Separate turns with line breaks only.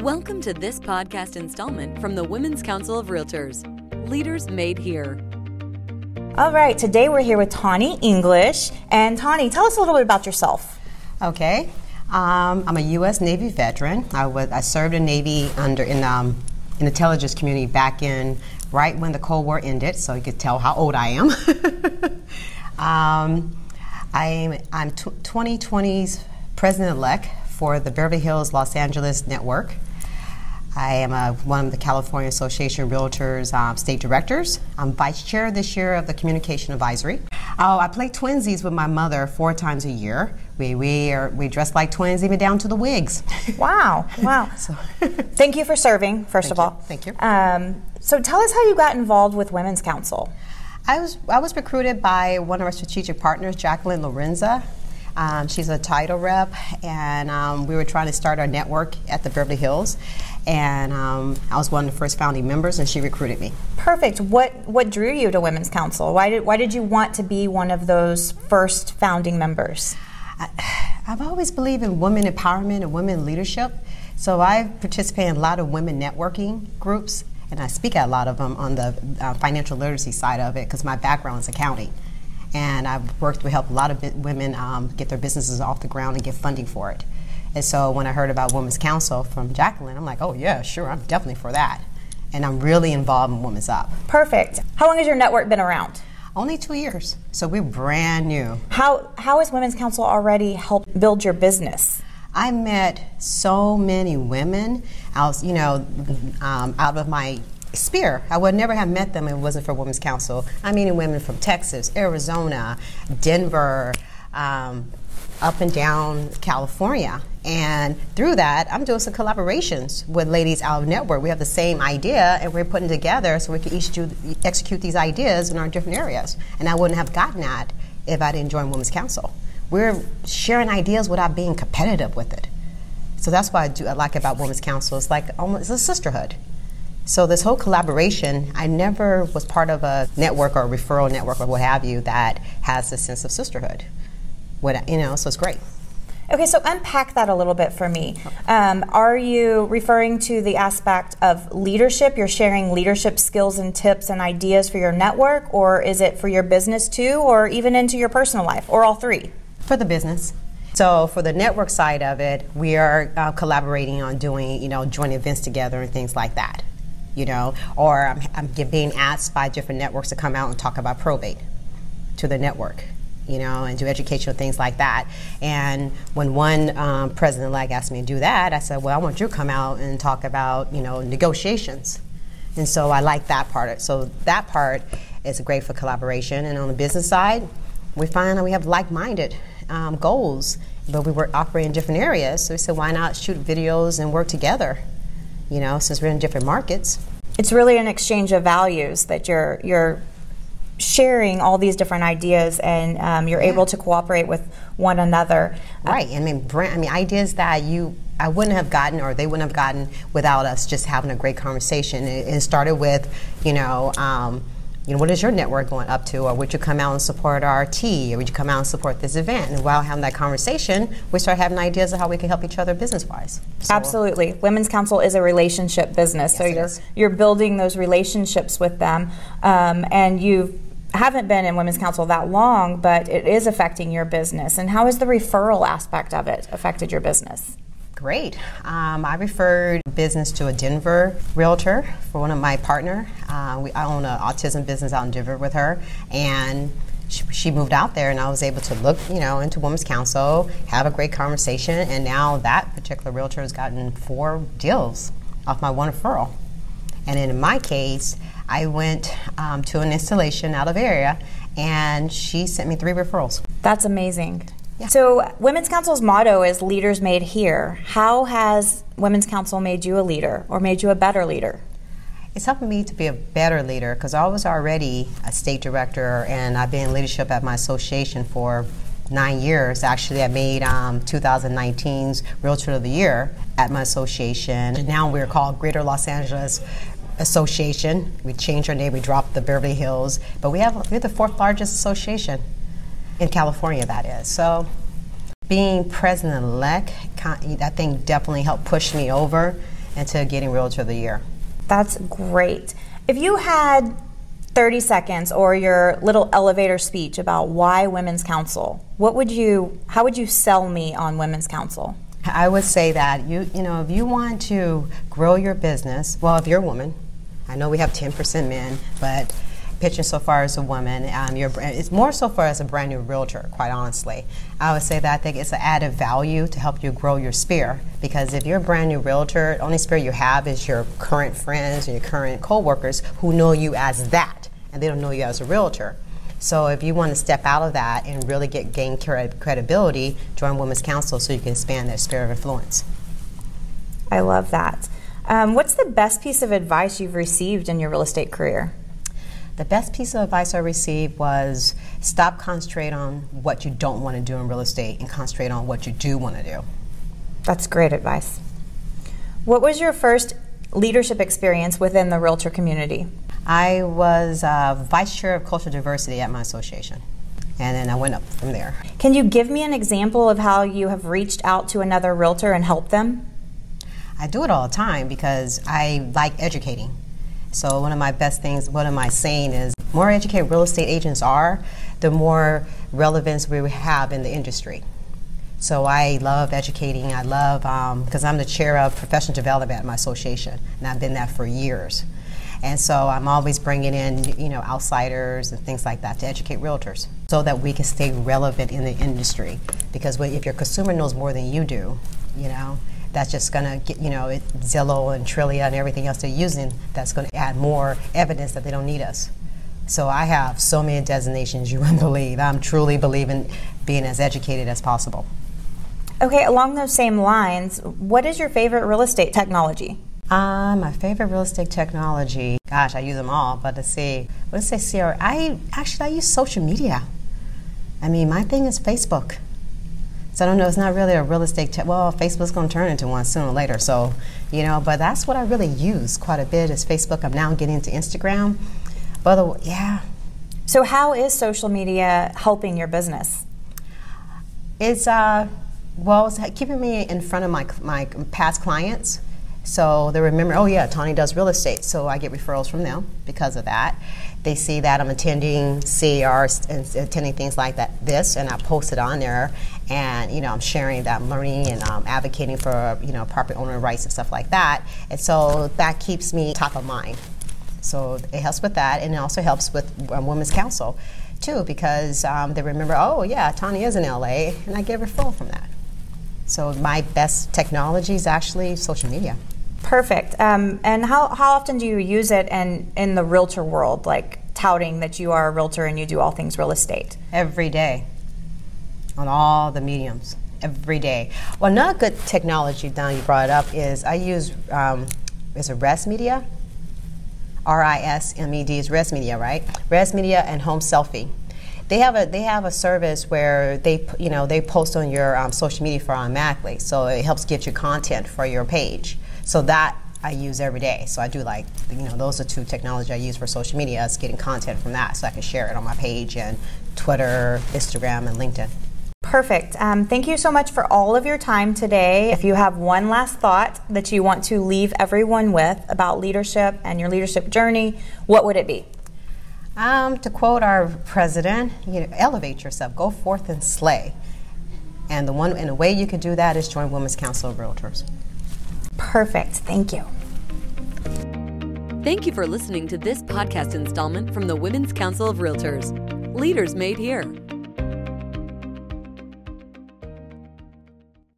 Welcome to this podcast installment from the Women's Council of Realtors Leaders Made Here.
All right, today we're here with Tawny English. And Tawny, tell us a little bit about yourself.
Okay. Um, I'm a U.S. Navy veteran. I was I served in Navy under in um, in the intelligence community back in right when the Cold War ended, so you could tell how old I am. um, I'm I'm t- 2020's president-elect for the Beverly Hills Los Angeles Network. I am a, one of the California Association of Realtors um, state directors. I'm vice chair this year of the Communication Advisory. Oh, I play twinsies with my mother four times a year. We, we, are, we dress like twins, even down to the wigs.
Wow, wow. so. Thank you for serving, first
Thank
of all.
You. Thank you.
Um, so tell us how you got involved with Women's Council.
I was, I was recruited by one of our strategic partners, Jacqueline Lorenza. Um, she's a title rep, and um, we were trying to start our network at the Beverly Hills. And um, I was one of the first founding members, and she recruited me.
Perfect. What what drew you to Women's Council? Why did why did you want to be one of those first founding members?
I, I've always believed in women empowerment and women leadership. So I participate in a lot of women networking groups, and I speak at a lot of them on the uh, financial literacy side of it because my background is accounting and I've worked to help a lot of women um, get their businesses off the ground and get funding for it. And so when I heard about Women's Council from Jacqueline, I'm like, oh yeah, sure, I'm definitely for that. And I'm really involved in Women's Up.
Perfect. How long has your network been around?
Only two years, so we're brand new.
How how has Women's Council already helped build your business?
I met so many women. I was, you know, um, out of my Spear. I would never have met them if it wasn't for Women's Council. I'm meeting women from Texas, Arizona, Denver, um, up and down California. And through that, I'm doing some collaborations with ladies out of network. We have the same idea, and we're putting together so we can each do, execute these ideas in our different areas. And I wouldn't have gotten that if I didn't join Women's Council. We're sharing ideas without being competitive with it. So that's what I do I like about Women's Council. It's like almost a sisterhood. So this whole collaboration, I never was part of a network or a referral network or what have you that has a sense of sisterhood. What you know, so it's great.
Okay, so unpack that a little bit for me. Um, are you referring to the aspect of leadership? You're sharing leadership skills and tips and ideas for your network, or is it for your business too, or even into your personal life, or all three?
For the business. So for the network side of it, we are uh, collaborating on doing, you know, joint events together and things like that you know, or I'm, I'm being asked by different networks to come out and talk about probate to the network you know, and do educational things like that. And when one um, president-elect asked me to do that, I said, well, I want you to come out and talk about, you know, negotiations. And so I like that part. So that part is great for collaboration. And on the business side, we find that we have like-minded um, goals, but we work operate in different areas. So we said, why not shoot videos and work together? You know, since we're in different markets.
It's really an exchange of values that you're you're sharing all these different ideas and um, you're yeah. able to cooperate with one another.
Right. I mean, brand, I mean, ideas that you I wouldn't have gotten or they wouldn't have gotten without us just having a great conversation. It, it started with, you know. Um, you know, what is your network going up to? Or would you come out and support RT? Or would you come out and support this event? And while having that conversation, we start having ideas of how we can help each other business wise.
So Absolutely. Women's Council is a relationship business.
Yes,
so you're, you're building those relationships with them. Um, and you haven't been in Women's Council that long, but it is affecting your business. And how has the referral aspect of it affected your business?
Great. Um, I referred business to a Denver realtor for one of my partner. Uh, we, I own an autism business out in Denver with her, and she, she, moved out there, and I was able to look, you know, into Women's Council, have a great conversation, and now that particular realtor has gotten four deals off my one referral. And in my case, I went um, to an installation out of area, and she sent me three referrals.
That's amazing. Yeah. So, Women's Council's motto is Leaders Made Here. How has Women's Council made you a leader or made you a better leader?
It's helping me to be a better leader because I was already a state director and I've been in leadership at my association for nine years. Actually, I made um, 2019's Realtor of the Year at my association. And now we're called Greater Los Angeles Association. We changed our name, we dropped the Beverly Hills, but we have we're the fourth largest association in California, that is. So being president elect, I think definitely helped push me over into getting Realtor of the Year.
That's great. If you had 30 seconds or your little elevator speech about why Women's Council, what would you, how would you sell me on Women's Council?
I would say that you, you know, if you want to grow your business, well, if you're a woman, I know we have 10% men, but pitching so far as a woman, um, it's more so far as a brand new realtor, quite honestly. I would say that I think it's an added value to help you grow your sphere because if you're a brand new realtor, the only sphere you have is your current friends and your current coworkers who know you as that and they don't know you as a realtor. So if you want to step out of that and really get gain credibility, join Women's Council so you can expand that sphere of influence.
I love that. Um, what's the best piece of advice you've received in your real estate career?
The best piece of advice I received was stop concentrate on what you don't want to do in real estate and concentrate on what you do want to do.
That's great advice. What was your first leadership experience within the realtor community?
I was uh, vice chair of cultural diversity at my association. And then I went up from there.
Can you give me an example of how you have reached out to another realtor and helped them?
I do it all the time because I like educating. So one of my best things, one of my saying is, more educated real estate agents are, the more relevance we have in the industry. So I love educating. I love because um, I'm the chair of professional development at my association, and I've been that for years. And so I'm always bringing in, you know, outsiders and things like that to educate realtors so that we can stay relevant in the industry. Because if your consumer knows more than you do, you know, that's just going to get, you know, it, Zillow and Trulia and everything else they're using, that's going to add more evidence that they don't need us. So I have so many designations you wouldn't believe. I'm truly believing being as educated as possible.
Okay, along those same lines, what is your favorite real estate technology?
Uh, my favorite real estate technology, gosh, I use them all, but to see, let's say CR, I actually I use social media. I mean, my thing is Facebook. So I don't know, it's not really a real estate, te- well, Facebook's going to turn into one sooner or later. So, you know, but that's what I really use quite a bit is Facebook. I'm now getting into Instagram. But the, yeah.
So how is social media helping your business?
It's, uh, well, it's keeping me in front of my, my past clients so they remember, oh yeah, Tawny does real estate. So I get referrals from them because of that. They see that I'm attending CARs and attending things like that, this, and I post it on there. And you know, I'm sharing that I'm learning and um, advocating for you know property owner rights and stuff like that. And so that keeps me top of mind. So it helps with that, and it also helps with um, Women's Council too, because um, they remember, oh yeah, Tawny is in LA, and I get referral from that. So my best technology is actually social media.
Perfect. Um, and how, how often do you use it in, in the realtor world, like touting that you are a realtor and you do all things real estate?
Every day, on all the mediums, every day. Well, another good technology, Don, you brought up is I use um, is a RISMedia. R I S M E D is RISMedia, right? RISMedia and Home Selfie they have a they have a service where they you know they post on your um, social media for automatically, so it helps get you content for your page. So that I use every day. So I do like you know those are two technology I use for social media. Is getting content from that, so I can share it on my page and Twitter, Instagram, and LinkedIn.
Perfect. Um, thank you so much for all of your time today. If you have one last thought that you want to leave everyone with about leadership and your leadership journey, what would it be?
Um, to quote our president, you know, elevate yourself, go forth and slay. And the one and the way you can do that is join Women's Council of Realtors.
Perfect. Thank you.
Thank you for listening to this podcast installment from the Women's Council of Realtors. Leaders Made Here.